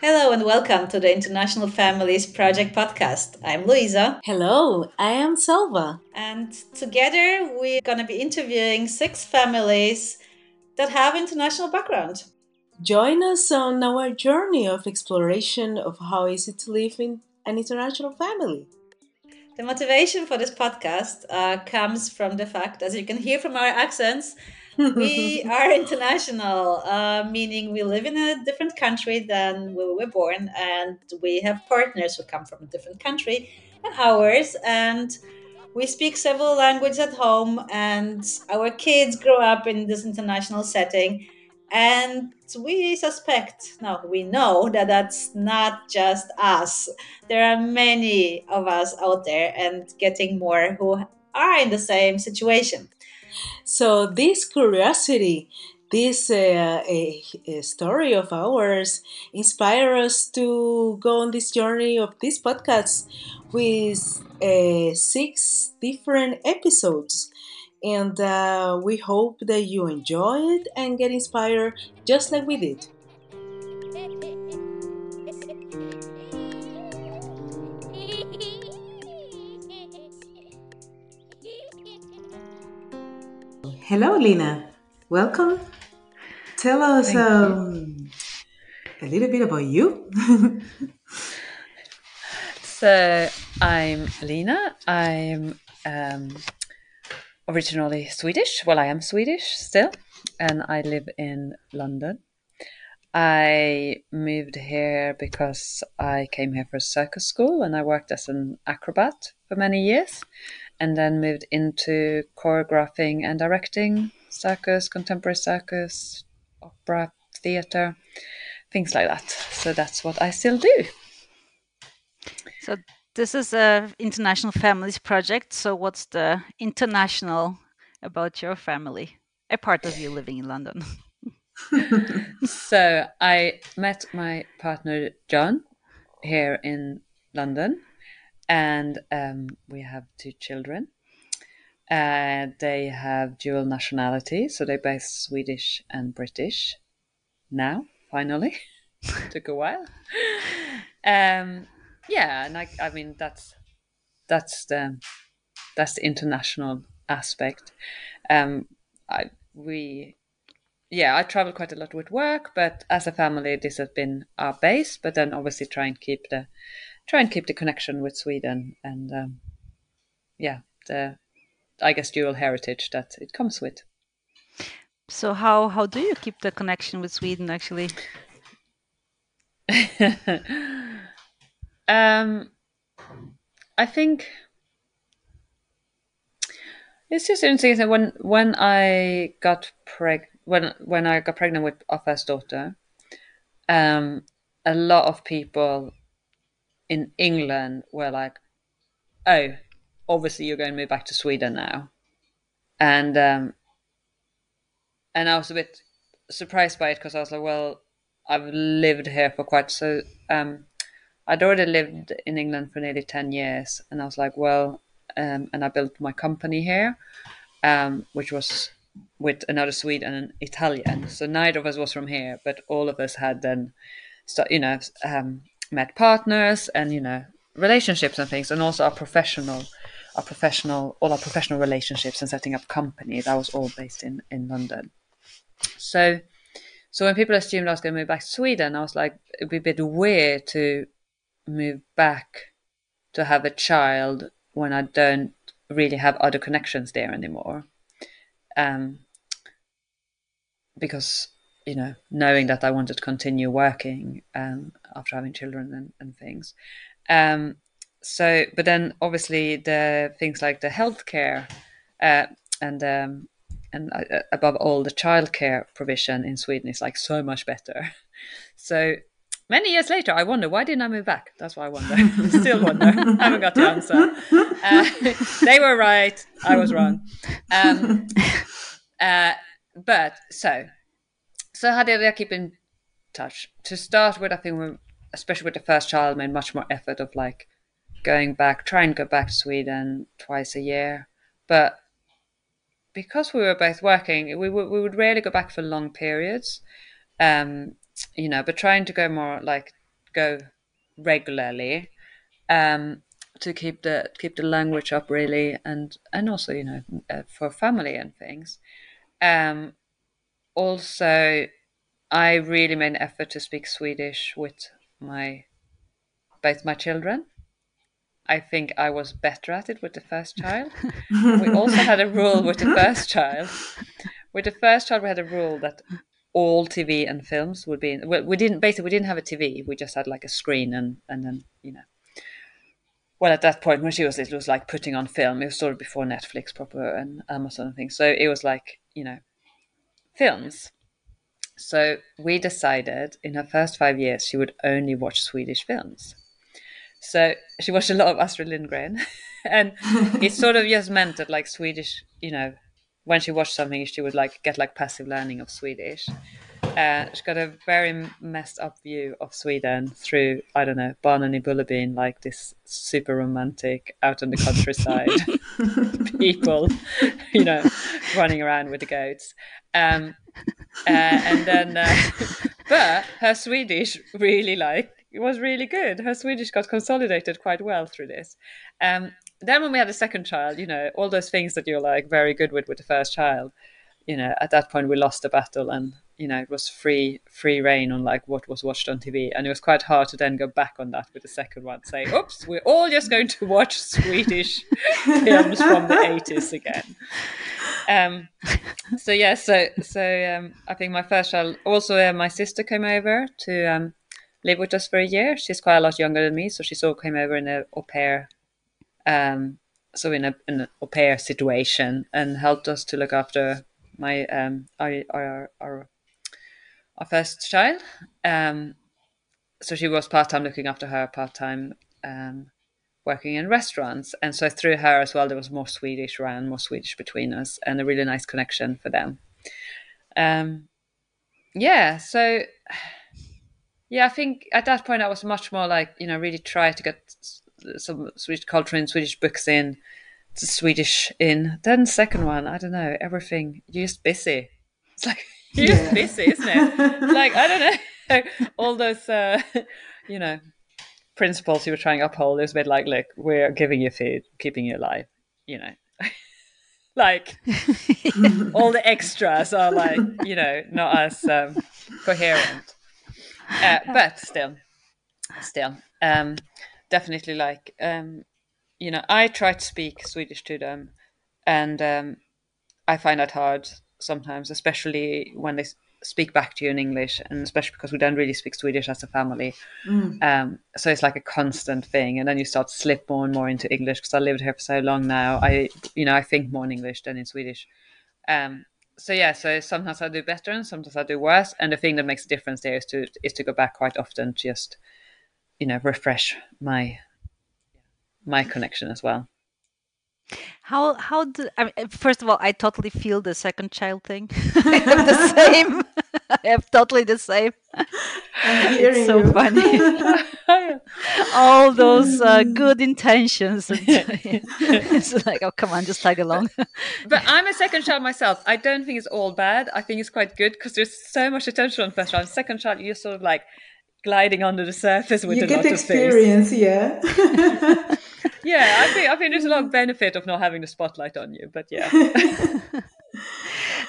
Hello and welcome to the International Families Project podcast. I'm Luisa. Hello, I am Selva. And together we're going to be interviewing six families that have international background. Join us on our journey of exploration of how is it to live in an international family. The motivation for this podcast uh, comes from the fact, as you can hear from our accents, we are international, uh, meaning we live in a different country than we were born, and we have partners who come from a different country than ours, and we speak several languages at home, and our kids grow up in this international setting. And we suspect, no, we know that that's not just us. There are many of us out there and getting more who are in the same situation. So, this curiosity, this uh, a, a story of ours, inspire us to go on this journey of this podcast with uh, six different episodes. And uh, we hope that you enjoy it and get inspired just like we did. Hello, Lina. Welcome. Tell us um, a little bit about you. so, I'm Lina. I'm um, originally Swedish. Well, I am Swedish still, and I live in London. I moved here because I came here for circus school and I worked as an acrobat for many years and then moved into choreographing and directing circus, contemporary circus, opera, theater, things like that. So that's what I still do. So this is a international families project. So what's the international about your family? A part of you living in London. so I met my partner John here in London and um, we have two children. Uh, they have dual nationality, so they're both Swedish and British. Now, finally, took a while. Um, yeah, and I, I mean that's that's the that's the international aspect. Um, I we yeah, I travel quite a lot with work, but as a family, this has been our base. But then obviously try and keep the try and keep the connection with Sweden and um, yeah, the I guess dual heritage that it comes with. So how how do you keep the connection with Sweden actually? um, I think it's just interesting when when I got preg when when I got pregnant with our first daughter, um, a lot of people in England were like, "Oh, obviously you're going to move back to Sweden now," and um, and I was a bit surprised by it because I was like, "Well, I've lived here for quite so." Um, I'd already lived in England for nearly ten years, and I was like, "Well," um, and I built my company here, um, which was with another Swede and an Italian. So neither of us was from here, but all of us had then, you know, um, met partners and you know relationships and things, and also our professional, our professional, all our professional relationships and setting up company. That was all based in in London. So, so when people assumed I was going to move back to Sweden, I was like, it'd be a bit weird to move back to have a child when I don't really have other connections there anymore. Um, because you know, knowing that I wanted to continue working um, after having children and, and things. Um, so, but then obviously the things like the healthcare uh, and um, and uh, above all the childcare provision in Sweden is like so much better. So many years later, I wonder why didn't I move back? That's why I wonder. Still wonder. I haven't got the answer. Uh, they were right. I was wrong. Um, uh, but so so how did I keep in touch? To start with, I think especially with the first child, made much more effort of like going back, trying to go back to Sweden twice a year. But because we were both working, we would we would rarely go back for long periods. Um, you know, but trying to go more like go regularly um, to keep the keep the language up really, and and also you know uh, for family and things. Um, also, I really made an effort to speak Swedish with my both my children. I think I was better at it with the first child. we also had a rule with the first child. With the first child, we had a rule that all TV and films would be. In, well, we didn't basically we didn't have a TV. We just had like a screen and and then you know. Well, at that point when she was it was like putting on film. It was sort of before Netflix proper and Amazon and things. So it was like you know, films. So we decided in her first five years she would only watch Swedish films. So she watched a lot of Astrid Lindgren, and it sort of just meant that like Swedish, you know, when she watched something, she would like get like passive learning of Swedish. Uh, she got a very messed up view of Sweden through I don't know Barnen i Bullerbyn, like this super romantic out on the countryside people, you know, running around with the goats. Um, uh, and then, uh, but her Swedish really like it was really good. Her Swedish got consolidated quite well through this. Um, then when we had a second child, you know, all those things that you're like very good with with the first child, you know, at that point we lost the battle and you know it was free free reign on like what was watched on TV, and it was quite hard to then go back on that with the second one, say, "Oops, we're all just going to watch Swedish films from the eighties again." Um, so yeah, so so um, I think my first child. Also, uh, my sister came over to um, live with us for a year. She's quite a lot younger than me, so she sort of came over in a au pair um, so in a in an au pair situation and helped us to look after my um our our our, our first child. Um, so she was part time looking after her, part time um, working in restaurants, and so through her as well, there was more Swedish around, more Swedish between us, and a really nice connection for them. Um, yeah, so yeah, I think at that point I was much more like you know really try to get some Swedish culture in, Swedish books in, Swedish in. Then second one, I don't know, everything. You're just busy. It's like you're yeah. just busy, isn't it? like I don't know, all those uh, you know principles you were trying to uphold. It was a bit like, look, we're giving you food, keeping you alive. You know. like all the extras are like you know not as um, coherent uh, but still still um, definitely like um, you know I try to speak Swedish to them, and um, I find that hard sometimes, especially when they speak back to you in English, and especially because we don't really speak Swedish as a family. Mm. Um, so it's like a constant thing, and then you start to slip more and more into English because I lived here for so long now. I you know I think more in English than in Swedish. Um, so yeah, so sometimes I do better and sometimes I do worse. And the thing that makes a difference there is to is to go back quite often, just you know refresh my my connection as well. How how do I mean, first of all i totally feel the second child thing. I have the same. I have totally the same. It's so you. funny. All those uh, good intentions it's like oh come on just tag along. But i'm a second child myself. I don't think it's all bad. I think it's quite good because there's so much attention on first child. Second child you're sort of like gliding under the surface with you a get lot experience, yeah. yeah, I think I think there's a lot of benefit of not having the spotlight on you, but yeah.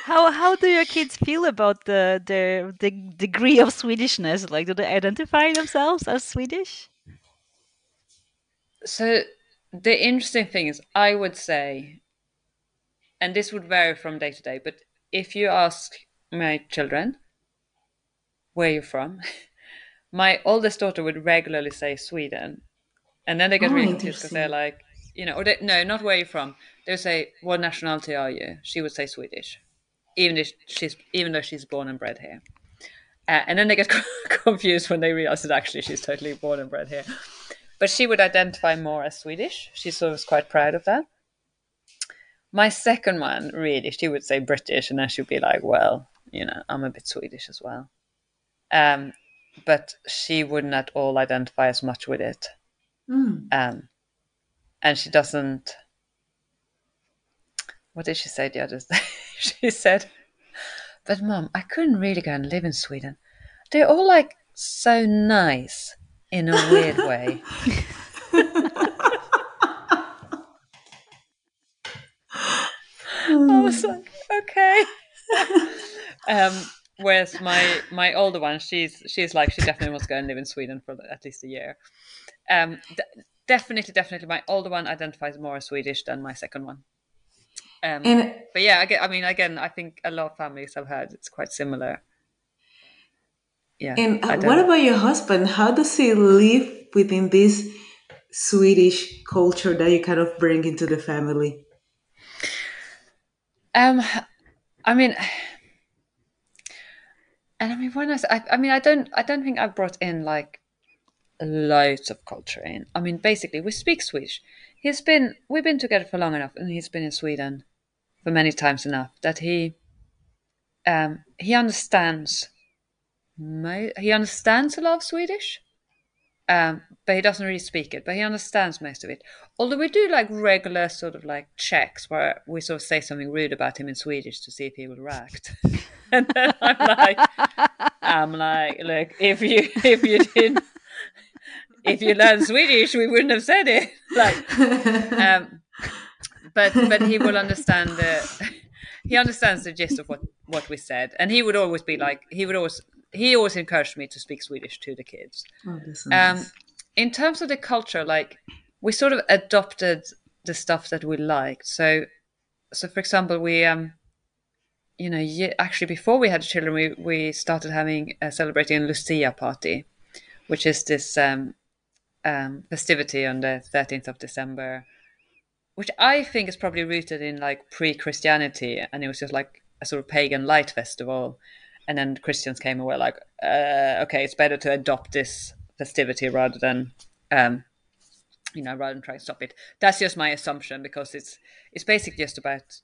how how do your kids feel about the their the degree of Swedishness? Like, do they identify themselves as Swedish? So the interesting thing is, I would say, and this would vary from day to day, but if you ask my children where you're from, my oldest daughter would regularly say Sweden, and then they get oh, really confused because they're like, you know, or they, no, not where you're from. They would say, "What nationality are you?" She would say Swedish, even if she's even though she's born and bred here. Uh, and then they get confused when they realize that actually she's totally born and bred here. But she would identify more as Swedish. She sort of was quite proud of that. My second one, really, she would say British, and then she'd be like, "Well, you know, I'm a bit Swedish as well." Um, but she wouldn't at all identify as much with it. Mm. Um, and she doesn't. what did she say the other day? she said, "But mom, I couldn't really go and live in Sweden. They're all like so nice in a weird way." I was like, okay. um, whereas my my older one, she's she's like she definitely wants to go and live in Sweden for at least a year. Um, d- definitely, definitely, my older one identifies more as Swedish than my second one. Um, And but yeah, again, I mean, again, I think a lot of families I've heard it's quite similar. Yeah. and uh, what about your husband? How does he live within this Swedish culture that you kind of bring into the family? Um, I mean, and I mean, when I, I mean, I don't, I don't think I've brought in like loads of culture in. I mean, basically, we speak Swedish. He's been, we've been together for long enough, and he's been in Sweden for many times enough that he, um, he understands, mo- he understands a lot of Swedish. Um, but he doesn't really speak it, but he understands most of it. Although we do like regular sort of like checks where we sort of say something rude about him in Swedish to see if he will react. and then I'm like, I'm like, look, if you if you didn't if you learned Swedish, we wouldn't have said it. Like, um, but but he will understand the he understands the gist of what what we said, and he would always be like he would always he always encouraged me to speak Swedish to the kids. Oh, Um, in terms of the culture, like we sort of adopted the stuff that we liked. So, so for example, we um, you know, ye- actually before we had children, we we started having uh, celebrating a Lucia party, which is this um, um, festivity on the thirteenth of December, which I think is probably rooted in like pre-Christianity, and it was just like a sort of pagan light festival. And then Christians came and were like, uh, okay, it's better to adopt this festivity rather than, um, you know, rather than try to stop it. That's just my assumption because it's it's basically just about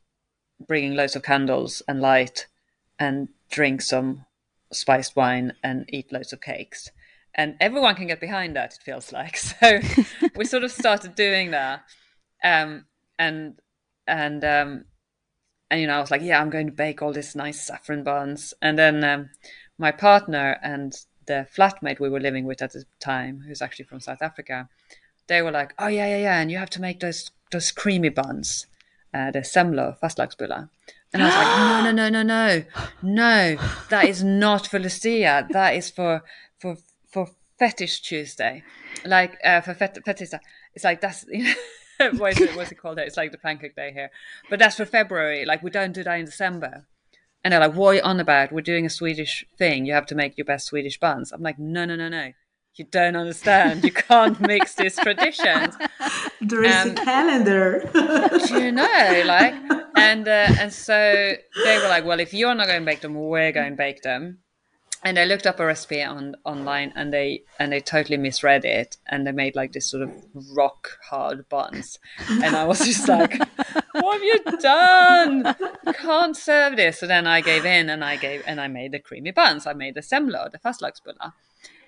bringing loads of candles and light and drink some spiced wine and eat loads of cakes. And everyone can get behind that, it feels like. So we sort of started doing that. Um, and, and, um, and, you know, I was like, yeah, I'm going to bake all these nice saffron buns. And then um, my partner and the flatmate we were living with at the time, who's actually from South Africa, they were like, oh, yeah, yeah, yeah. And you have to make those, those creamy buns, uh, the semlo, fastlagsbullar. And I was like, no, no, no, no, no, no. That is not for Lucia. That is for for for Fetish Tuesday, like uh, for fet- Fetista. It's like that's you know, what is it? What's it called? It's like the pancake day here, but that's for February. Like we don't do that in December. And they're like, what are you on about? We're doing a Swedish thing. You have to make your best Swedish buns. I'm like, no, no, no, no. You don't understand. You can't mix these traditions. There is um, a calendar. Do you know? Like, and uh, and so they were like, well, if you're not going to bake them, we're going to bake them. And I looked up a recipe on online, and they and they totally misread it, and they made like this sort of rock hard buns, and I was just like, "What have you done? You can't serve this." So then I gave in, and I gave and I made the creamy buns. I made the semla, the fastlagsbullar.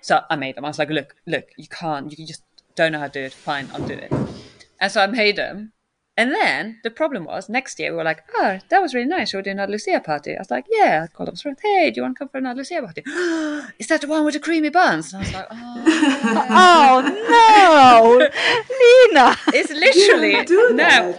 So I made them. I was like, "Look, look, you can't. You just don't know how to do it. Fine, I'll do it." And so I made them. And then the problem was next year we were like, oh, that was really nice. We're doing a Lucia party. I was like, yeah. I called up friend, hey, do you want to come for another Lucia party? Is that the one with the creamy buns? And I was like, oh, Oh no, Lina! it's literally do no.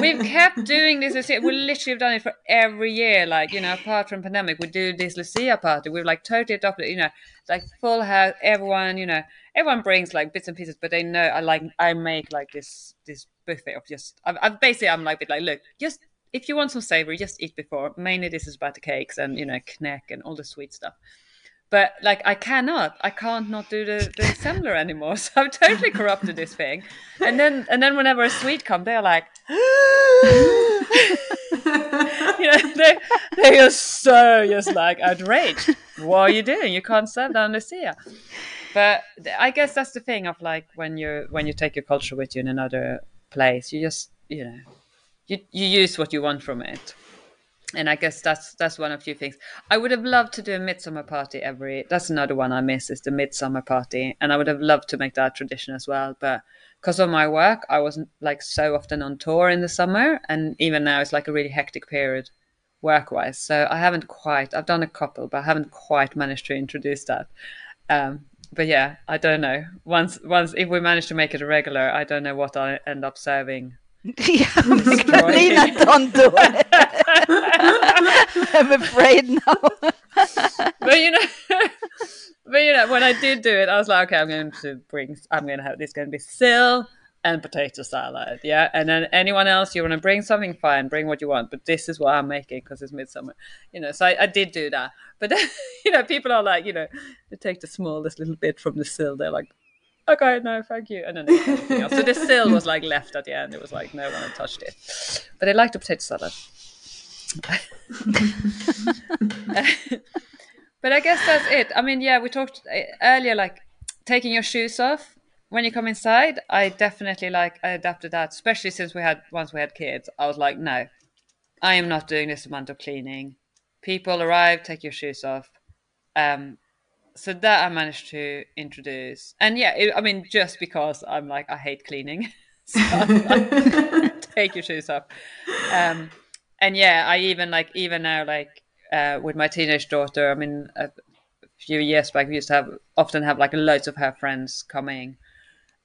We've kept doing this. Lucia- We literally have done it for every year. Like you know, apart from pandemic, we do this Lucia party. We've like totally adopted. You know, like full house. Everyone, you know, everyone brings like bits and pieces, but they know I like I make like this this buffet of just. I've, basically I'm like, like, look, just if you want some savory, just eat before. Mainly this is about the cakes and you know, knäck and all the sweet stuff. But like I cannot, I can't not do the, the assembler anymore. So I've totally corrupted this thing. And then and then whenever a sweet comes, they're like you know, they they are so just like outraged. What are you doing? You can't serve down Lucia. But I guess that's the thing of like when you when you take your culture with you in another place, you just you know you you use what you want from it. and I guess that's that's one of few things. I would have loved to do a midsummer party every. That's another one I miss is the midsummer party, and I would have loved to make that tradition as well. But because of my work, I wasn't like so often on tour in the summer, and even now it's like a really hectic period work wise. So I haven't quite. I've done a couple, but I haven't quite managed to introduce that. Um, but yeah, I don't know. Once once if we manage to make it a regular, I don't know what I end up serving yeah, Lina, don't do it. I'm afraid now. but you know, but you know, when I did do it, I was like, okay, I'm going to bring, I'm going to have this going to be sill and potato salad, yeah. And then anyone else, you want to bring something, fine, bring what you want. But this is what I'm making because it's midsummer, you know. So I, I did do that. But then, you know, people are like, you know, they take the smallest little bit from the sill. They're like, okay, no, thank you. And then So the sill was like left at the end. It was like no one had touched it. But I liked the potato salad. but I guess that's it. I mean, yeah, we talked uh, earlier, like taking your shoes off when you come inside. I definitely like I adapted that, especially since we had once we had kids. I was like, no, I am not doing this amount of cleaning. People arrive, take your shoes off. Um, so that I managed to introduce, and yeah, it, I mean, just because I'm like I hate cleaning, like, take your shoes off. Um, and yeah, I even like even now like uh, with my teenage daughter. I mean, a few years back we used to have often have like loads of her friends coming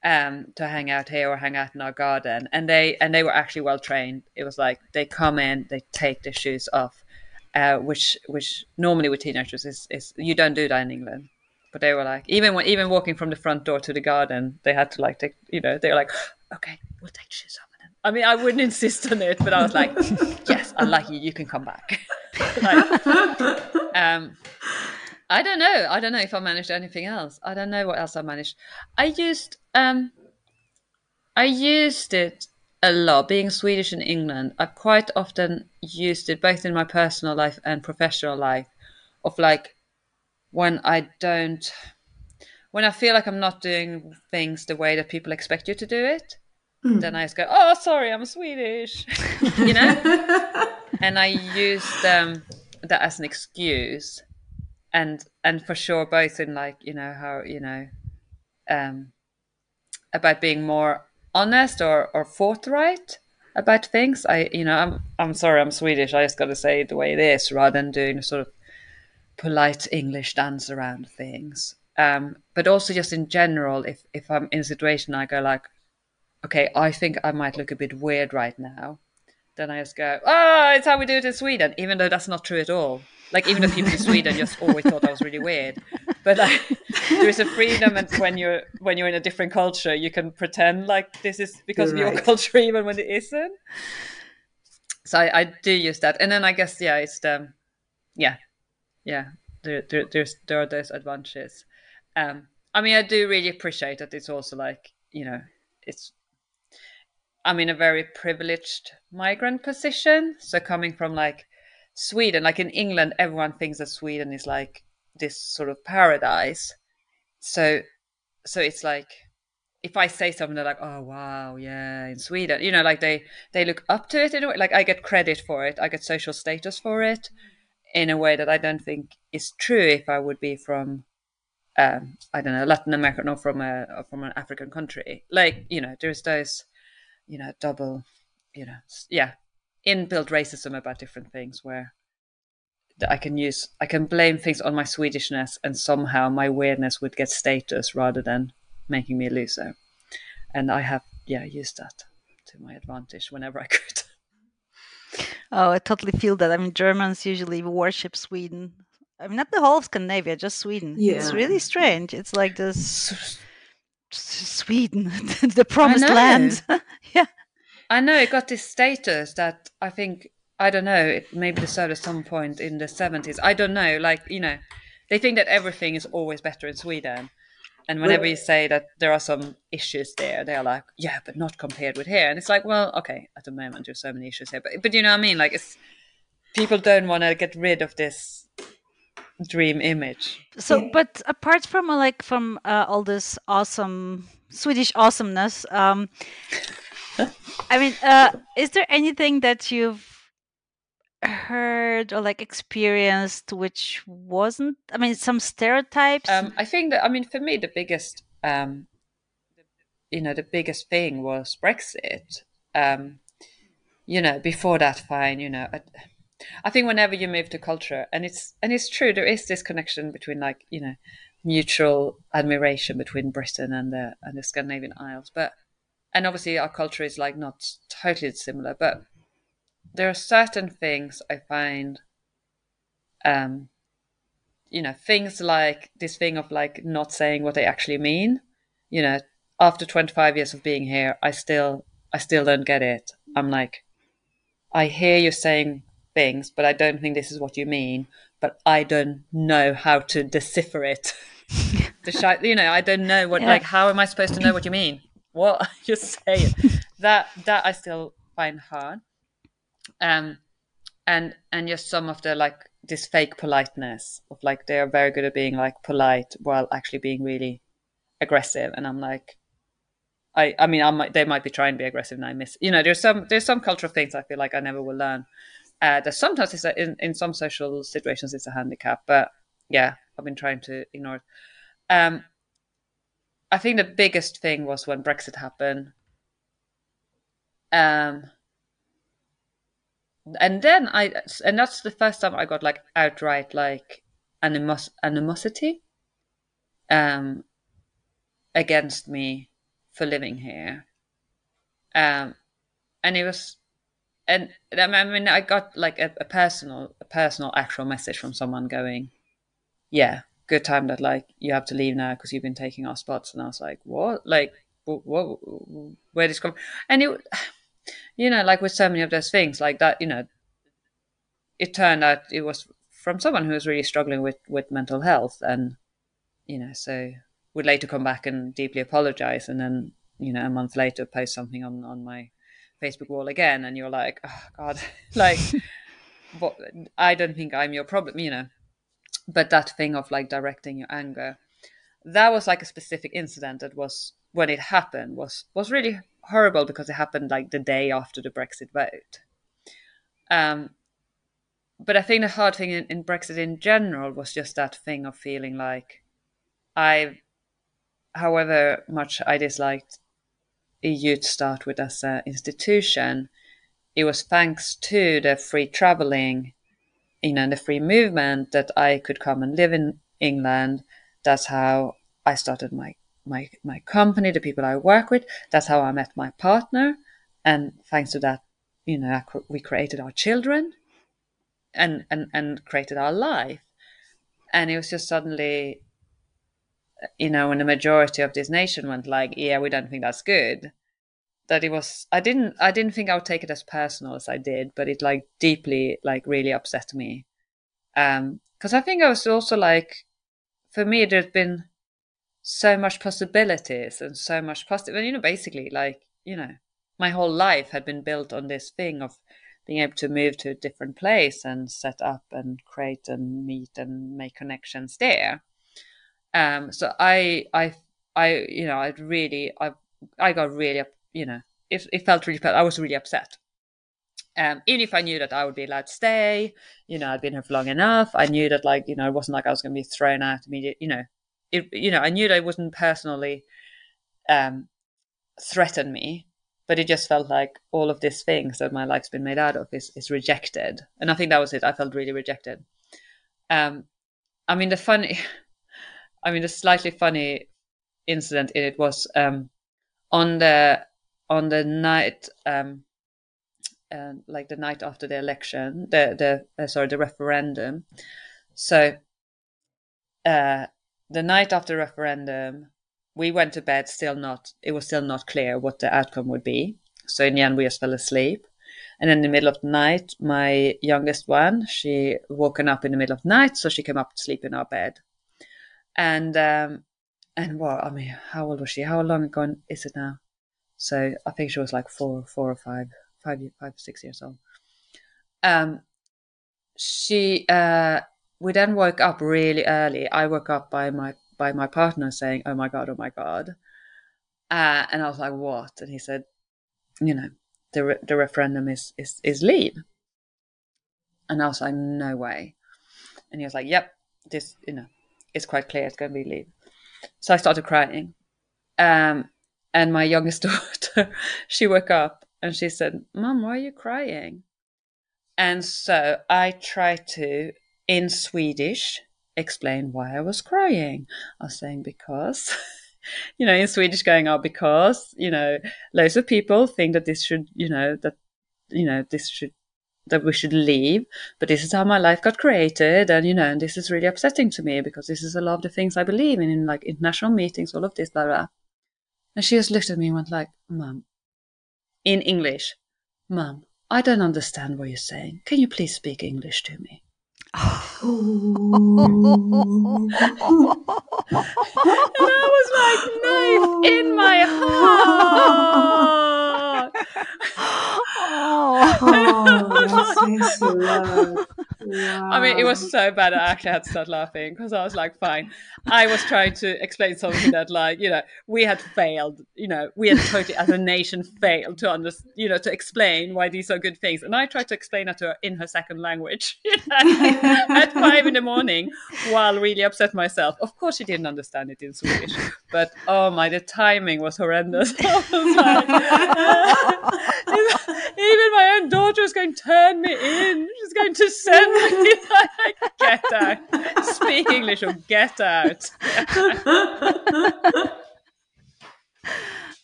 um to hang out here or hang out in our garden and they and they were actually well trained it was like they come in they take their shoes off uh, which which normally with teenagers is, is you don't do that in England. But they were like even when even walking from the front door to the garden, they had to like take you know they were like okay we'll take shoes off. I mean I wouldn't insist on it, but I was like yes I like you you can come back. like, um, I don't know. I don't know if I managed anything else. I don't know what else I managed. I used um I used it a lot. Being Swedish in England, I've quite often used it both in my personal life and professional life of like when I don't when I feel like I'm not doing things the way that people expect you to do it, mm. then I just go, "Oh, sorry, I'm Swedish," you know. and I used um, that as an excuse, and and for sure, both in like you know how you know um, about being more honest or, or forthright about things. I, you know, I'm, I'm sorry, I'm Swedish. I just got to say the way it is rather than doing a sort of polite English dance around things. Um, but also just in general, if, if I'm in a situation, I go like, okay, I think I might look a bit weird right now. Then I just go, oh, it's how we do it in Sweden, even though that's not true at all. Like even the people in Sweden just always thought I was really weird, but like there is a freedom, and when you're when you're in a different culture, you can pretend like this is because you're of right. your culture, even when it isn't. So I, I, do use that, and then I guess yeah, it's the yeah, yeah. There, there, there's there are those advantages. Um, I mean, I do really appreciate that it's also like you know, it's I'm in a very privileged migrant position, so coming from like Sweden, like in England, everyone thinks that Sweden is like this sort of paradise. So, so it's like if I say something, they're like, "Oh wow, yeah, in Sweden," you know, like they they look up to it in a way. Like I get credit for it, I get social status for it, in a way that I don't think is true if I would be from, um, I don't know, Latin America or from a from an African country. Like you know, there's those, you know, double, you know, yeah, inbuilt racism about different things where I can use I can blame things on my Swedishness and somehow my weirdness would get status rather than making me a loser. And I have yeah used that to my advantage whenever I could. Oh, I totally feel that. I mean, Germans usually worship Sweden. I mean, not the whole of Scandinavia, just Sweden. Yeah. It's really strange. It's like this Sweden, the promised land. yeah. I know it got this status that I think I don't know. It maybe deserved at some point in the seventies. I don't know. Like you know, they think that everything is always better in Sweden, and whenever you say that there are some issues there, they are like, yeah, but not compared with here. And it's like, well, okay, at the moment there's so many issues here, but but you know what I mean? Like, it's people don't want to get rid of this dream image. So, yeah. but apart from uh, like from uh, all this awesome Swedish awesomeness, um, I mean, uh, is there anything that you've heard or like experienced which wasn't i mean some stereotypes? Um, i think that i mean for me the biggest um, you know the biggest thing was brexit. Um, you know before that fine you know I, I think whenever you move to culture and it's and it's true there is this connection between like you know mutual admiration between britain and the and the scandinavian isles but and obviously our culture is like not totally similar but there are certain things I find, um, you know, things like this thing of like not saying what they actually mean. You know, after 25 years of being here, I still, I still don't get it. I'm like, I hear you saying things, but I don't think this is what you mean. But I don't know how to decipher it. you know, I don't know what, yeah. like, how am I supposed to know what you mean? What you're saying? that that I still find hard um, and and just some of the like this fake politeness of like they are very good at being like polite while actually being really aggressive, and I'm like, I I mean I might they might be trying to be aggressive and I miss you know there's some there's some cultural things I feel like I never will learn. Uh, that sometimes it's a, in in some social situations it's a handicap, but yeah, I've been trying to ignore it. Um, I think the biggest thing was when Brexit happened. Um, and then I and that's the first time I got like outright like animos- animosity um against me for living here. Um and it was and I mean I got like a, a personal a personal actual message from someone going, Yeah, good time that like you have to leave now because you've been taking our spots and I was like, What? Like what, where this come and it you know, like with so many of those things, like that, you know, it turned out it was from someone who was really struggling with with mental health, and you know, so would later come back and deeply apologize, and then you know, a month later, post something on on my Facebook wall again, and you're like, oh God, like, what? I don't think I'm your problem, you know. But that thing of like directing your anger, that was like a specific incident that was when it happened was was really horrible because it happened like the day after the Brexit vote. Um, but I think the hard thing in, in, Brexit in general was just that thing of feeling like I, however much I disliked EU to start with as an institution, it was thanks to the free traveling, you know, and the free movement that I could come and live in England. That's how I started my my my company, the people I work with. That's how I met my partner, and thanks to that, you know, we created our children, and and and created our life. And it was just suddenly, you know, when the majority of this nation went like, "Yeah, we don't think that's good," that it was. I didn't. I didn't think I would take it as personal as I did, but it like deeply, like really upset me. Um, because I think I was also like, for me, there's been so much possibilities and so much positive. And you know, basically, like you know, my whole life had been built on this thing of being able to move to a different place and set up and create and meet and make connections there. Um, so I, I, I, you know, I'd really, I, I got really, you know, it, it felt really, bad. I was really upset. Um, even if I knew that I would be allowed to stay, you know, I'd been here for long enough. I knew that, like, you know, it wasn't like I was going to be thrown out immediately. You know, it, you know, I knew that it wouldn't personally um, threaten me, but it just felt like all of these things that my life's been made out of is, is rejected. And I think that was it. I felt really rejected. Um, I mean, the funny, I mean, the slightly funny incident in it was um, on the on the night, um, uh, like the night after the election, the the uh, sorry, the referendum. So, uh, the night after the referendum, we went to bed still not it was still not clear what the outcome would be. So in the end we just fell asleep. And in the middle of the night my youngest one she woken up in the middle of the night so she came up to sleep in our bed. And um and what i mean how old was she? How long ago is it now so i think she was like four four or five five five six years old um she uh we then woke up really early i woke up by my by my partner saying, "Oh my god, oh my god," uh, and I was like, "What?" And he said, "You know, the re- the referendum is is is leave." And I was like, no way. And he was like, yep, this, you know, it's quite clear it's going to be leave. So I started crying. Um, and my youngest daughter, she woke up and she said, Mom, why are you crying? And so I tried to, in Swedish, explain why I was crying. I was saying, because, you know, in Swedish going out, because, you know, loads of people think that this should, you know, that, you know, this should, that we should leave, but this is how my life got created. And, you know, and this is really upsetting to me because this is a lot of the things I believe in, in like international meetings, all of this, blah, blah. And she just looked at me and went like, Mom, in English, Mom, I don't understand what you're saying. Can you please speak English to me? and I was like, knife in my heart. oh, Wow. I mean, it was so bad. I actually had to start laughing because I was like, fine. I was trying to explain something that, like, you know, we had failed. You know, we had totally, as a nation, failed to understand, you know, to explain why these are good things. And I tried to explain that to her in her second language you know, at five in the morning while really upset myself. Of course, she didn't understand it in Swedish, but oh my, the timing was horrendous. was like, even my own daughter was going to turn me in. She's going to send get out. Speak English or get out.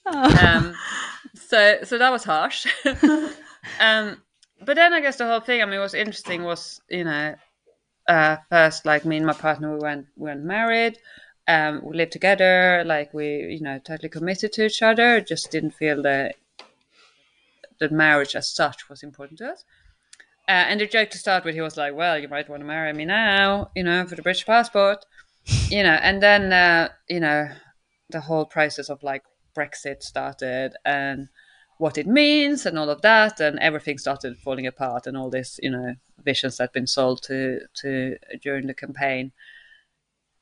um, so so that was harsh. um, but then I guess the whole thing. I mean, what was interesting was you know, uh, first like me and my partner we went we went married. Um, we lived together, like we, you know, totally committed to each other. Just didn't feel that the marriage as such was important to us. Uh, and the joke to start with, he was like, "Well, you might want to marry me now, you know, for the British passport, you know." And then, uh, you know, the whole process of like Brexit started and what it means and all of that, and everything started falling apart, and all this, you know, visions that had been sold to to during the campaign,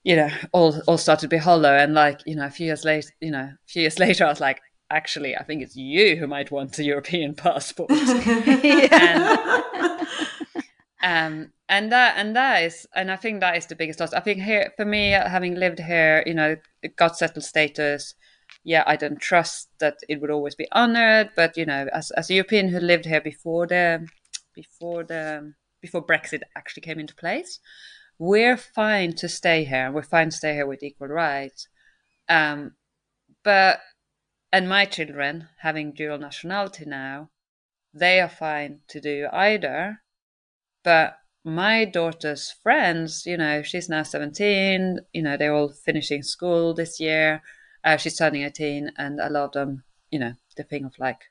you know, all all started to be hollow. And like, you know, a few years later, you know, a few years later, I was like, actually, I think it's you who might want a European passport. and, um, and that and that is, and I think that is the biggest loss. I think here for me, having lived here, you know, got settled status. Yeah, I don't trust that it would always be honored, but you know, as as a European who lived here before the before the before Brexit actually came into place, we're fine to stay here. We're fine to stay here with equal rights. Um, but and my children, having dual nationality now, they are fine to do either. But my daughter's friends, you know, she's now 17, you know, they're all finishing school this year. Uh, she's turning 18, and a lot of them, you know, the thing of like,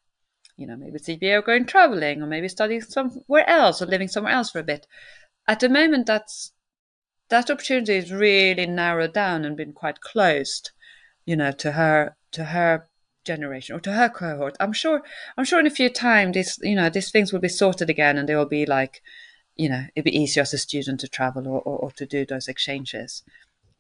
you know, maybe CBA or going traveling or maybe studying somewhere else or living somewhere else for a bit. At the moment, that's that opportunity is really narrowed down and been quite closed, you know, to her to her generation or to her cohort i'm sure i'm sure in a few time these you know these things will be sorted again and they will be like you know it'd be easier as a student to travel or, or, or to do those exchanges.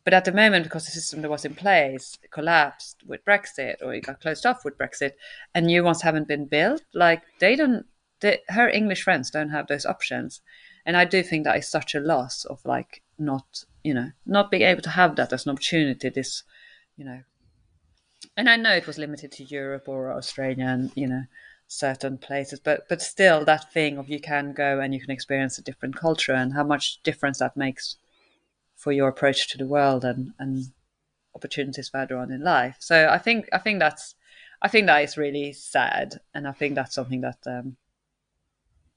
But at the moment because the system that was in place collapsed with brexit or it got closed off with brexit and new ones haven't been built like they don't they, her english friends don't have those options. And i do think that is such a loss of like not you know not being able to have that as an opportunity this you know. And I know it was limited to Europe or Australia and you know certain places, but but still that thing of you can go and you can experience a different culture and how much difference that makes for your approach to the world and and opportunities further on in life. So I think I think that's I think that is really sad, and I think that's something that um,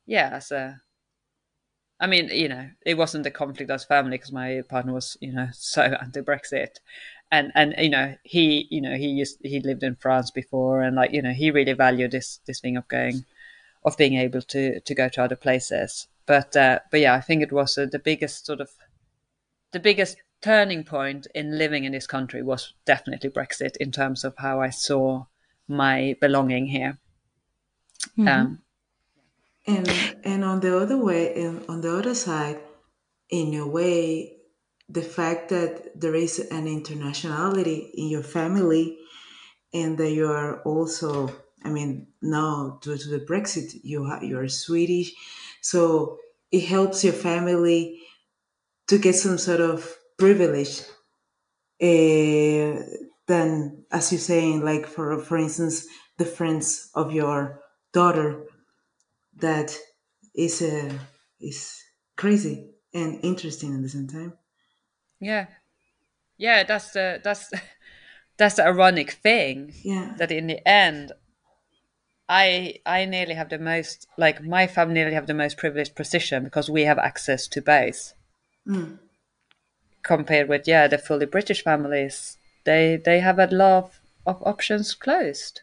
yeah, a I mean, you know, it wasn't a conflict as family because my partner was, you know, so anti-Brexit, and and you know he you know he used he lived in France before and like you know he really valued this this thing of going of being able to to go to other places but uh, but yeah I think it was uh, the biggest sort of the biggest turning point in living in this country was definitely Brexit in terms of how I saw my belonging here. Mm-hmm. Um, and and on the other way, on the other side, in a way, the fact that there is an internationality in your family and that you are also i mean now due to the brexit you you're swedish so it helps your family to get some sort of privilege uh, than, as you're saying, like for for instance, the friends of your daughter that is uh, is crazy and interesting at the same time. Yeah, yeah. That's the that's that's the ironic thing. Yeah. That in the end, I I nearly have the most like my family nearly have the most privileged position because we have access to both. Mm. Compared with yeah, the fully British families, they they have a lot of options closed.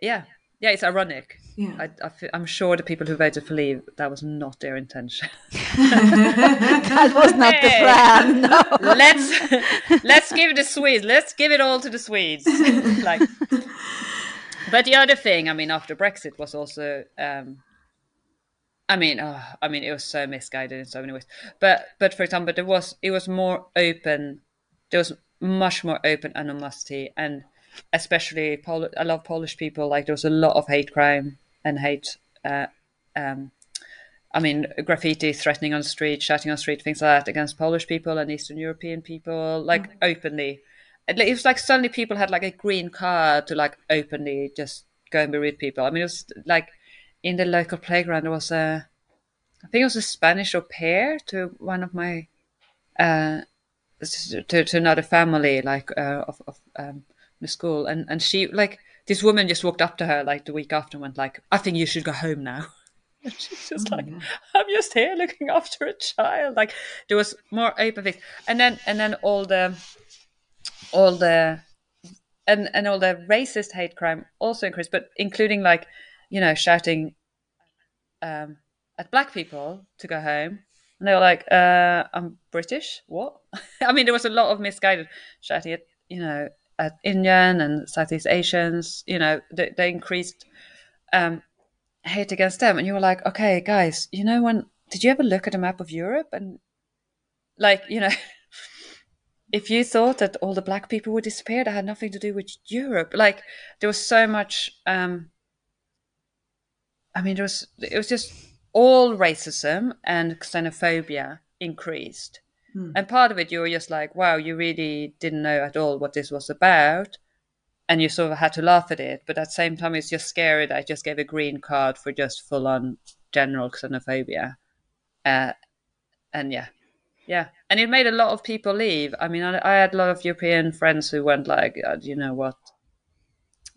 Yeah, yeah, it's ironic. Yeah. I, I feel, I'm sure the people who voted for Leave that was not their intention. that was not the plan. No. let's let's give it the Swedes. Let's give it all to the Swedes. like, but the other thing, I mean, after Brexit was also, um, I mean, oh, I mean, it was so misguided in so many ways. But but for example, there was it was more open. There was much more open animosity, and especially Pol- lot of Polish people. Like there was a lot of hate crime and hate. Uh, um, I mean, graffiti, threatening on the street, shouting on the street, things like that against Polish people and Eastern European people, like openly. It it was like suddenly people had like a green card to like openly just go and be rude people. I mean, it was like in the local playground there was a, I think it was a Spanish au pair to one of my, uh, to to another family like uh, of of um the school, and and she like this woman just walked up to her like the week after and went like, I think you should go home now. And she's just like, I'm just here looking after a child. Like there was more open things, and then and then all the all the and and all the racist hate crime also increased, but including like you know shouting um, at black people to go home, and they were like, uh, "I'm British." What? I mean, there was a lot of misguided shouting at you know at Indian and Southeast Asians. You know, they, they increased um, hate against them, and you were like, "Okay, guys, you know when." Did you ever look at a map of Europe and, like, you know, if you thought that all the black people would disappear, that had nothing to do with Europe. Like there was so much. Um, I mean, there was it was just all racism and xenophobia increased, and part of it you were just like, wow, you really didn't know at all what this was about, and you sort of had to laugh at it. But at the same time, it's just scary that I just gave a green card for just full on general xenophobia, uh, and yeah, yeah, and it made a lot of people leave. I mean, I, I had a lot of European friends who went like, uh, you know what,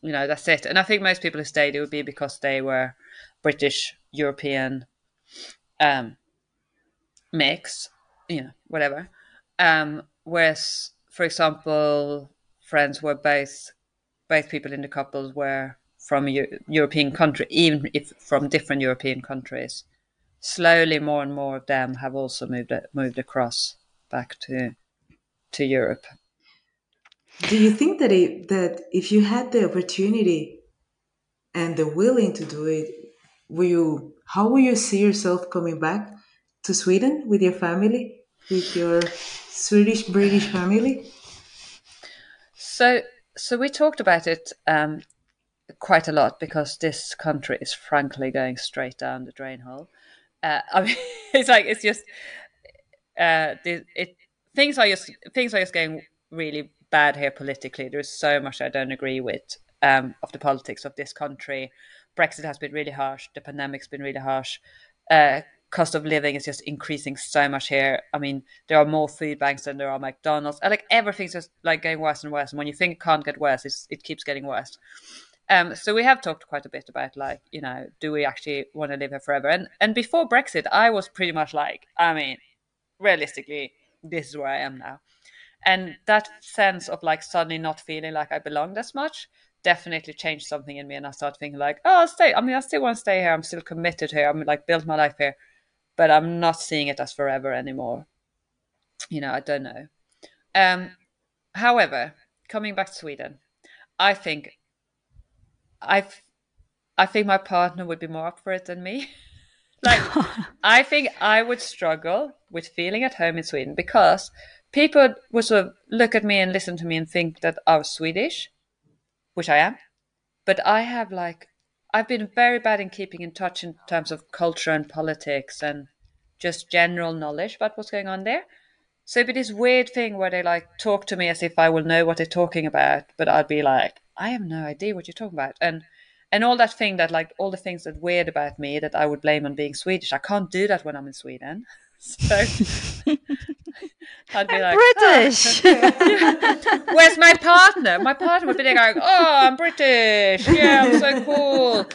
you know, that's it. And I think most people who stayed, it would be because they were British, European, um, mix, you know, whatever. Um, whereas, for example, friends were both both people in the couples were from a European country, even if from different European countries slowly more and more of them have also moved moved across back to to Europe. Do you think that it, that if you had the opportunity and the willing to do it, will you? How will you see yourself coming back to Sweden with your family, with your Swedish British family? So so we talked about it um, quite a lot because this country is frankly going straight down the drain hole. Uh, I mean, it's like it's just uh, the, it things are just things are just going really bad here politically. There's so much I don't agree with um, of the politics of this country. Brexit has been really harsh. The pandemic's been really harsh. Uh, cost of living is just increasing so much here. I mean, there are more food banks than there are McDonald's. Like everything's just like going worse and worse. And when you think it can't get worse, it keeps getting worse. Um, so we have talked quite a bit about like, you know, do we actually want to live here forever? And and before Brexit, I was pretty much like, I mean, realistically, this is where I am now. And that sense of like suddenly not feeling like I belonged as much definitely changed something in me. And I started thinking like, oh, I'll stay. I mean, I still want to stay here. I'm still committed here. I'm like built my life here, but I'm not seeing it as forever anymore. You know, I don't know. Um, however, coming back to Sweden, I think I I think my partner would be more up for it than me. like I think I would struggle with feeling at home in Sweden because people would sort of look at me and listen to me and think that I was Swedish, which I am. But I have like I've been very bad in keeping in touch in terms of culture and politics and just general knowledge about what's going on there. So it'd be this weird thing where they like talk to me as if I will know what they're talking about, but I'd be like, I have no idea what you're talking about. And and all that thing that like all the things that weird about me that I would blame on being Swedish. I can't do that when I'm in Sweden. So I'd be I'm like, British. Oh. Where's my partner? My partner would be like, oh, I'm British. Yeah, I'm so cool.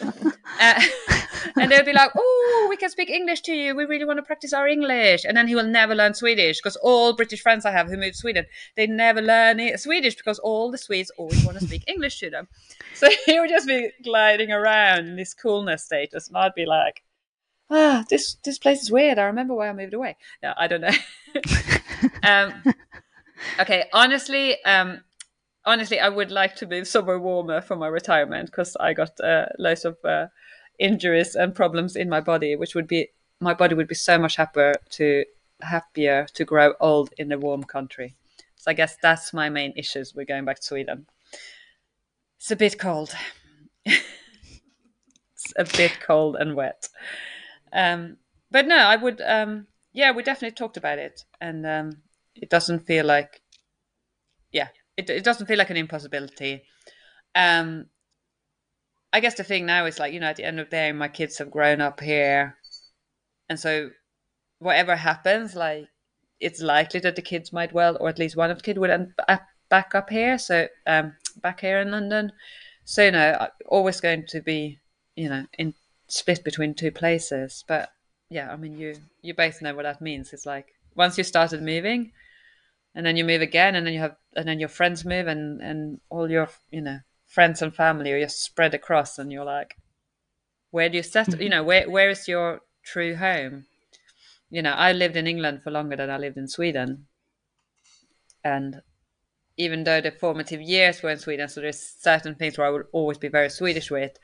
Uh, and they'll be like, "Oh, we can speak English to you. We really want to practice our English." And then he will never learn Swedish because all British friends I have who moved to Sweden, they never learn Swedish because all the Swedes always want to speak English to them. So he would just be gliding around in this coolness status, and I'd be like, "Ah, this this place is weird. I remember why I moved away." Yeah, I don't know. um, okay, honestly, um, honestly, I would like to move somewhere warmer for my retirement because I got uh, loads of uh, injuries and problems in my body, which would be my body would be so much happier to happier to grow old in a warm country. So I guess that's my main issues. We're going back to Sweden. It's a bit cold. it's a bit cold and wet. Um, but no, I would. Um, yeah, we definitely talked about it, and um, it doesn't feel like. Yeah, it it doesn't feel like an impossibility. Um, I guess the thing now is like, you know, at the end of the day, my kids have grown up here. And so whatever happens, like it's likely that the kids might well, or at least one of the kids would end back up here. So um, back here in London. So, you know, always going to be, you know, in split between two places. But yeah, I mean, you, you both know what that means. It's like once you started moving and then you move again and then you have, and then your friends move and, and all your, you know, friends and family are just spread across and you're like where do you settle you mm-hmm. know where where is your true home you know i lived in england for longer than i lived in sweden and even though the formative years were in sweden so there's certain things where i would always be very swedish with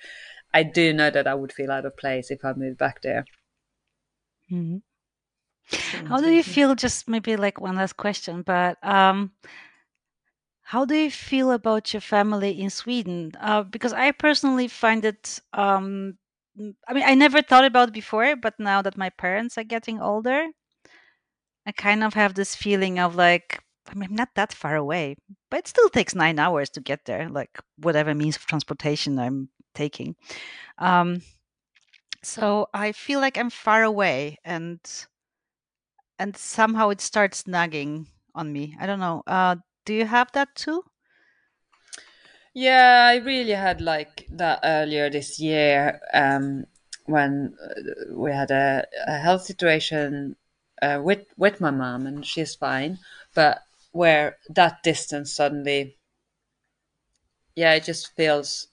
i do know that i would feel out of place if i moved back there mm-hmm. how do you feel just maybe like one last question but um how do you feel about your family in Sweden? Uh, because I personally find it. Um, I mean, I never thought about it before, but now that my parents are getting older, I kind of have this feeling of like, I mean, I'm not that far away, but it still takes nine hours to get there, like whatever means of transportation I'm taking. Um, so I feel like I'm far away, and and somehow it starts nagging on me. I don't know. Uh, do you have that too? Yeah, I really had like that earlier this year um, when uh, we had a, a health situation uh, with with my mom, and she's fine, but where that distance suddenly, yeah, it just feels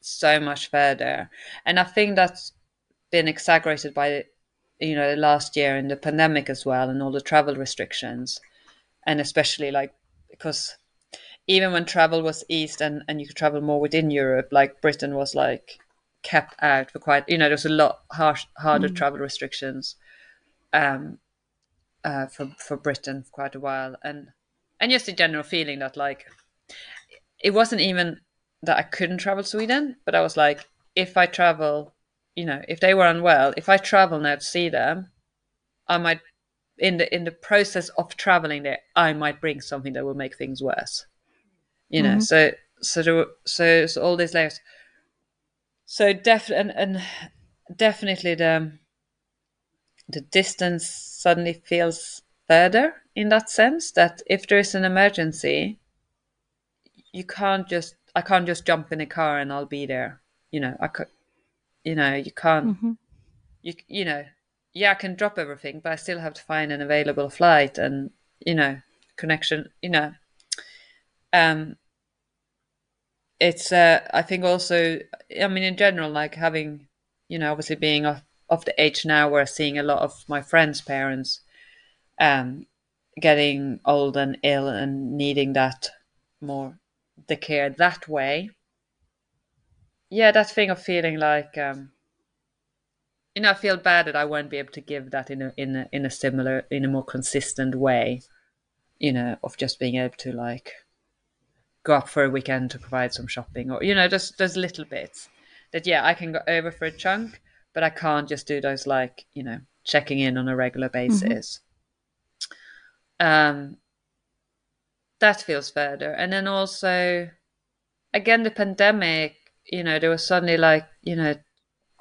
so much further, and I think that's been exaggerated by you know the last year in the pandemic as well, and all the travel restrictions, and especially like because even when travel was eased and, and you could travel more within Europe, like Britain was like kept out for quite, you know, there was a lot harsh, harder mm. travel restrictions um, uh, for for Britain for quite a while, and and just a general feeling that like it wasn't even that I couldn't travel Sweden, but I was like, if I travel, you know, if they were unwell, if I travel now to see them, I might in the in the process of traveling there, I might bring something that will make things worse. You know, mm-hmm. so so there, so so all these layers. So definitely and, and definitely the the distance suddenly feels further in that sense that if there is an emergency, you can't just I can't just jump in a car and I'll be there. You know, I could, you know, you can't. Mm-hmm. You you know, yeah, I can drop everything, but I still have to find an available flight and you know connection. You know, um, it's uh, I think also I mean in general like having you know obviously being of of the age now where seeing a lot of my friends' parents um getting old and ill and needing that more the care that way. Yeah, that thing of feeling like um you know, I feel bad that I won't be able to give that in a in a in a similar in a more consistent way, you know, of just being able to like go up for a weekend to provide some shopping or you know, just those little bits that yeah, I can go over for a chunk, but I can't just do those like, you know, checking in on a regular basis. Um, that feels further, and then also, again, the pandemic. You know, there was suddenly like you know,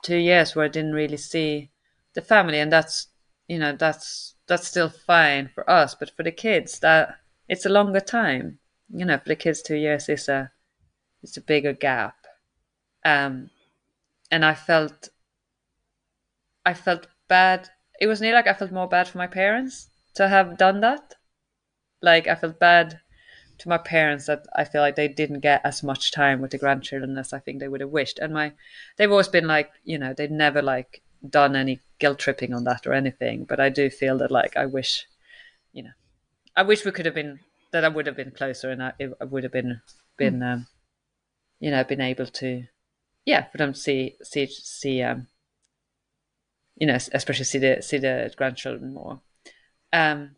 two years where I didn't really see the family, and that's you know that's that's still fine for us, but for the kids, that it's a longer time. You know, for the kids, two years is a it's a bigger gap. Um, and I felt I felt bad. It was nearly like I felt more bad for my parents to have done that. Like I felt bad to my parents that I feel like they didn't get as much time with the grandchildren as I think they would have wished. And my they've always been like, you know, they've never like done any guilt tripping on that or anything. But I do feel that like I wish, you know, I wish we could have been that I would have been closer and I, I would have been been mm. um, you know been able to yeah for them to see see see um you know especially see the see the grandchildren more um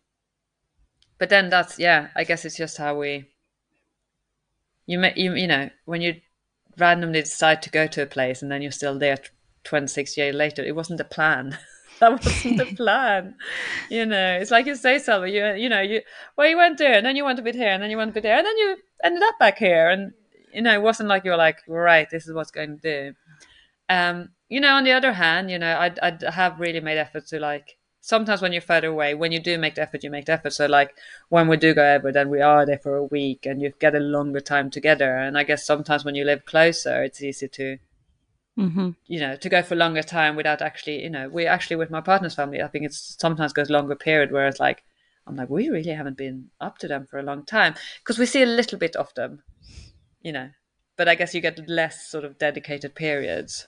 but then that's yeah i guess it's just how we you may you, you know when you randomly decide to go to a place and then you're still there 26 years later it wasn't the plan. That wasn't the plan you know. It's like you say something, you you know you well you went there and then you went a bit here and then you went a bit there and then you ended up back here. And you know it wasn't like you were like right this is what's going to do. Um you know on the other hand you know i i have really made efforts to like sometimes when you're further away when you do make the effort you make the effort. So like when we do go over then we are there for a week and you get a longer time together. And i guess sometimes when you live closer it's easy to Mm-hmm. you know to go for longer time without actually you know we actually with my partner's family i think it's sometimes goes longer period where it's like i'm like we really haven't been up to them for a long time. Because we see a little bit of them you know but i guess you get less sort of dedicated periods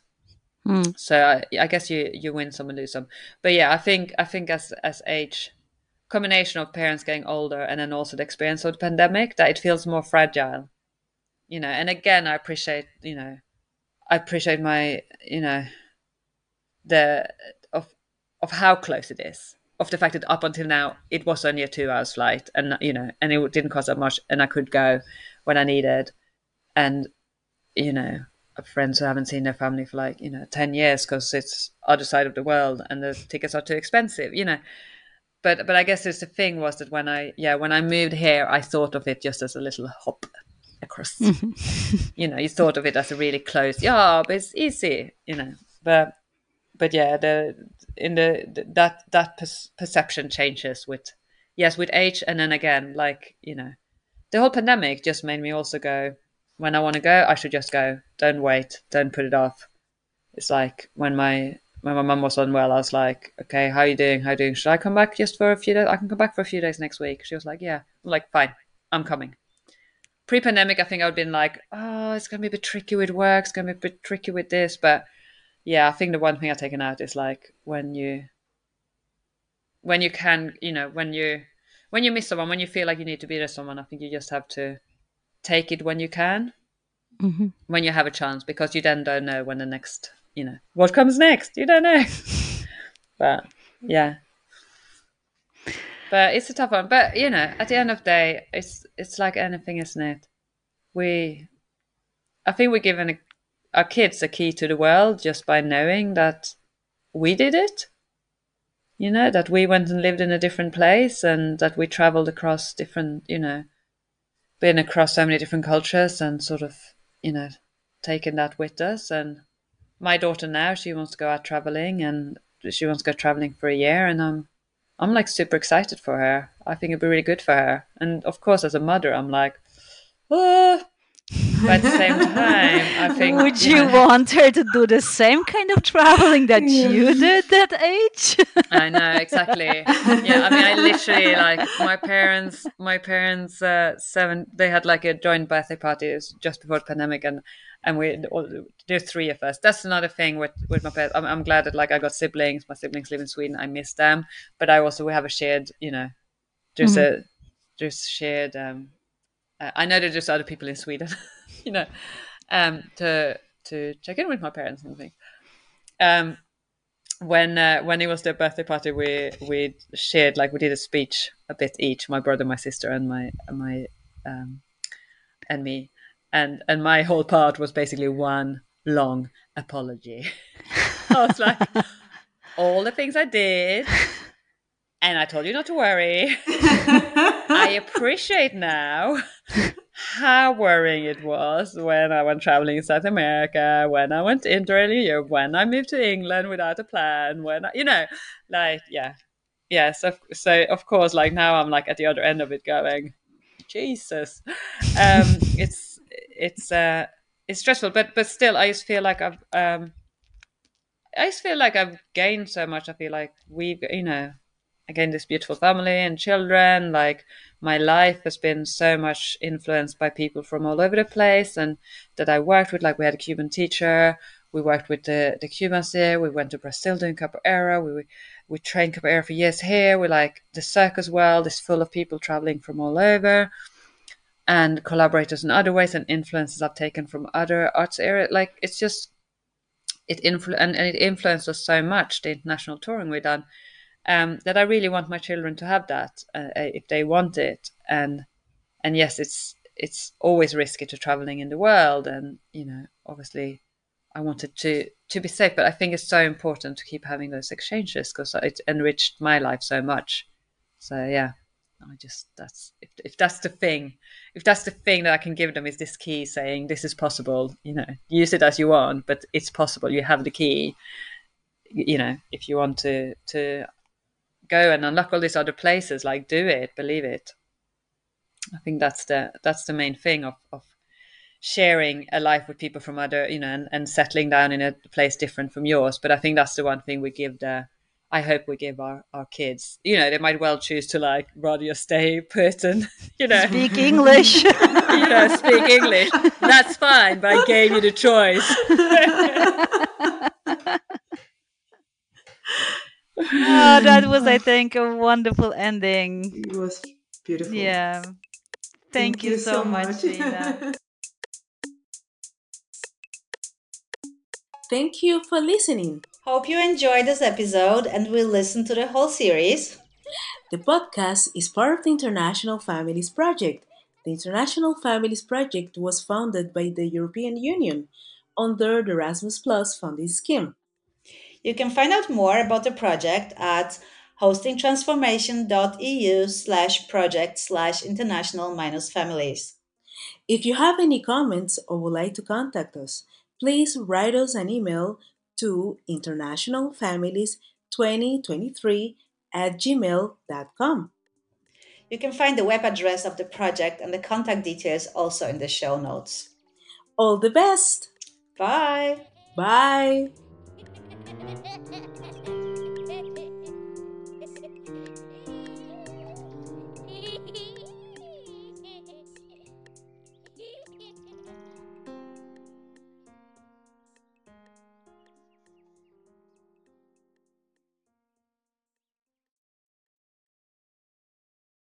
mm. so I, I guess you you win some and lose some but yeah i think i think as as age combination of parents getting older and then also the experience of the pandemic that it feels more fragile you know and again i appreciate you know I appreciate my, you know, the of of how close it is. Of the fact that up until now it was only a two hours flight, and you know, and it didn't cost that much, and I could go when I needed, and you know, friends who haven't seen their family for like you know ten years because it's other side of the world and the tickets are too expensive, you know. But but I guess there's the thing was that when I yeah when I moved here I thought of it just as a little hop across. Mm-hmm. you know, you thought of it as a really close, yeah, but it's easy, you know. But but yeah, the in the, the that that per- perception changes with yes with age, and then again, like you know, the whole pandemic just made me also go when I want to go, I should just go. Don't wait. Don't put it off. It's like when my when my mum was unwell, I was like, okay, how are you doing? How are you doing? Should I come back just for a few days? I can come back for a few days next week. She was like, yeah. I'm like, fine, I'm coming pre-pandemic, I think I would have been like, oh, it's going to be a bit tricky with work. It's going to be a bit tricky with this. But yeah, I think the one thing I've taken out is like when you, when you can, you know, when you, when you miss someone, when you feel like you need to be there someone, I think you just have to take it when you can, mm-hmm. when you have a chance, because you then don't know when the next, you know, what comes next. You don't know. but yeah, but it's a tough one. But you know, at the end of the day, it's it's like anything, isn't it? We, I think we're giving our kids a key to the world just by knowing that we did it. You know that we went and lived in a different place, and that we traveled across different, you know, been across so many different cultures, and sort of, you know, taken that with us. And my daughter now, she wants to go out traveling, and she wants to go traveling for a year, and I'm I'm like super excited for her. I think it'd be really good for her. And of course, as a mother, I'm like, oh. But at the same time, I think. Would you, know, want her to do the same kind of traveling that yeah. you did that age? I know exactly. Yeah, I mean, I literally like my parents. My parents, uh, seven. They had like a joint birthday party just before the pandemic, and and we there's three of us. That's another thing with with my parents. I'm, I'm glad that like I got siblings. My siblings live in Sweden. I miss them, but I also we have a shared. You know, there's mm-hmm. a there's shared. Um, uh, I know there's just other people in Sweden. you know, um, to to check in with my parents and things. Um, when uh, when it was their birthday party, we we shared like we did a speech a bit each. My brother, my sister, and my and my um, and me and and my whole part was basically one long apology. I was like, all the things I did, and I told you not to worry. I appreciate now how worrying it was when I went traveling in South America, when I went into Europe, when I moved to England without a plan, when I, you know, like yeah, yeah. So so of course, like now I'm like at the other end of it, going, Jesus, um, it's it's uh it's stressful, but but still, I just feel like I've um, I just feel like I've gained so much. I feel like we've you know again this beautiful family and children like my life has been so much influenced by people from all over the place and that i worked with like we had a cuban teacher we worked with the, the cubans here we went to brazil doing capoeira we we trained capoeira for years here we like the circus world is full of people traveling from all over and collaborators in other ways and influences i've taken from other arts area like it's just it influ- and, and it influenced us so much the international touring we've done um, that I really want my children to have that uh, if they want it. And and yes, it's it's always risky to traveling in the world, and you know, obviously, I wanted to to be safe. But I think it's so important to keep having those exchanges because it enriched my life so much. So yeah. I just that's if if that's the thing, if that's the thing that I can give them is this key saying this is possible. You know, use it as you want, but it's possible. You have the key. You know, if you want to to go and unlock all these other places like do it believe it. I think that's the that's the main thing of, of sharing a life with people from other you know and, and settling down in a place different from yours. But i think that's the one thing we give the i hope we give our, our kids. You know they might well choose to like rather stay put and you know. Speak english. You know speak english. That's fine but i gave you the choice oh, that was, I think, a wonderful ending. It was beautiful. Yeah. Thank, Thank you, you, so, much, Ina. Thank you for listening. Hope you enjoyed this episode and will listen to the whole series. The podcast is part of the International Families Project. The International Families Project was founded by the European Union under the Erasmus Plus funding scheme. You can find out more about the project at hostingtransformation.eu slash project slash international minus families. If you have any comments or would like to contact us, please write us an email to internationalfamilies2023 at gmail.com. You can find the web address of the project and the contact details also in the show notes. All the best! Bye! Bye! Ha ha ha!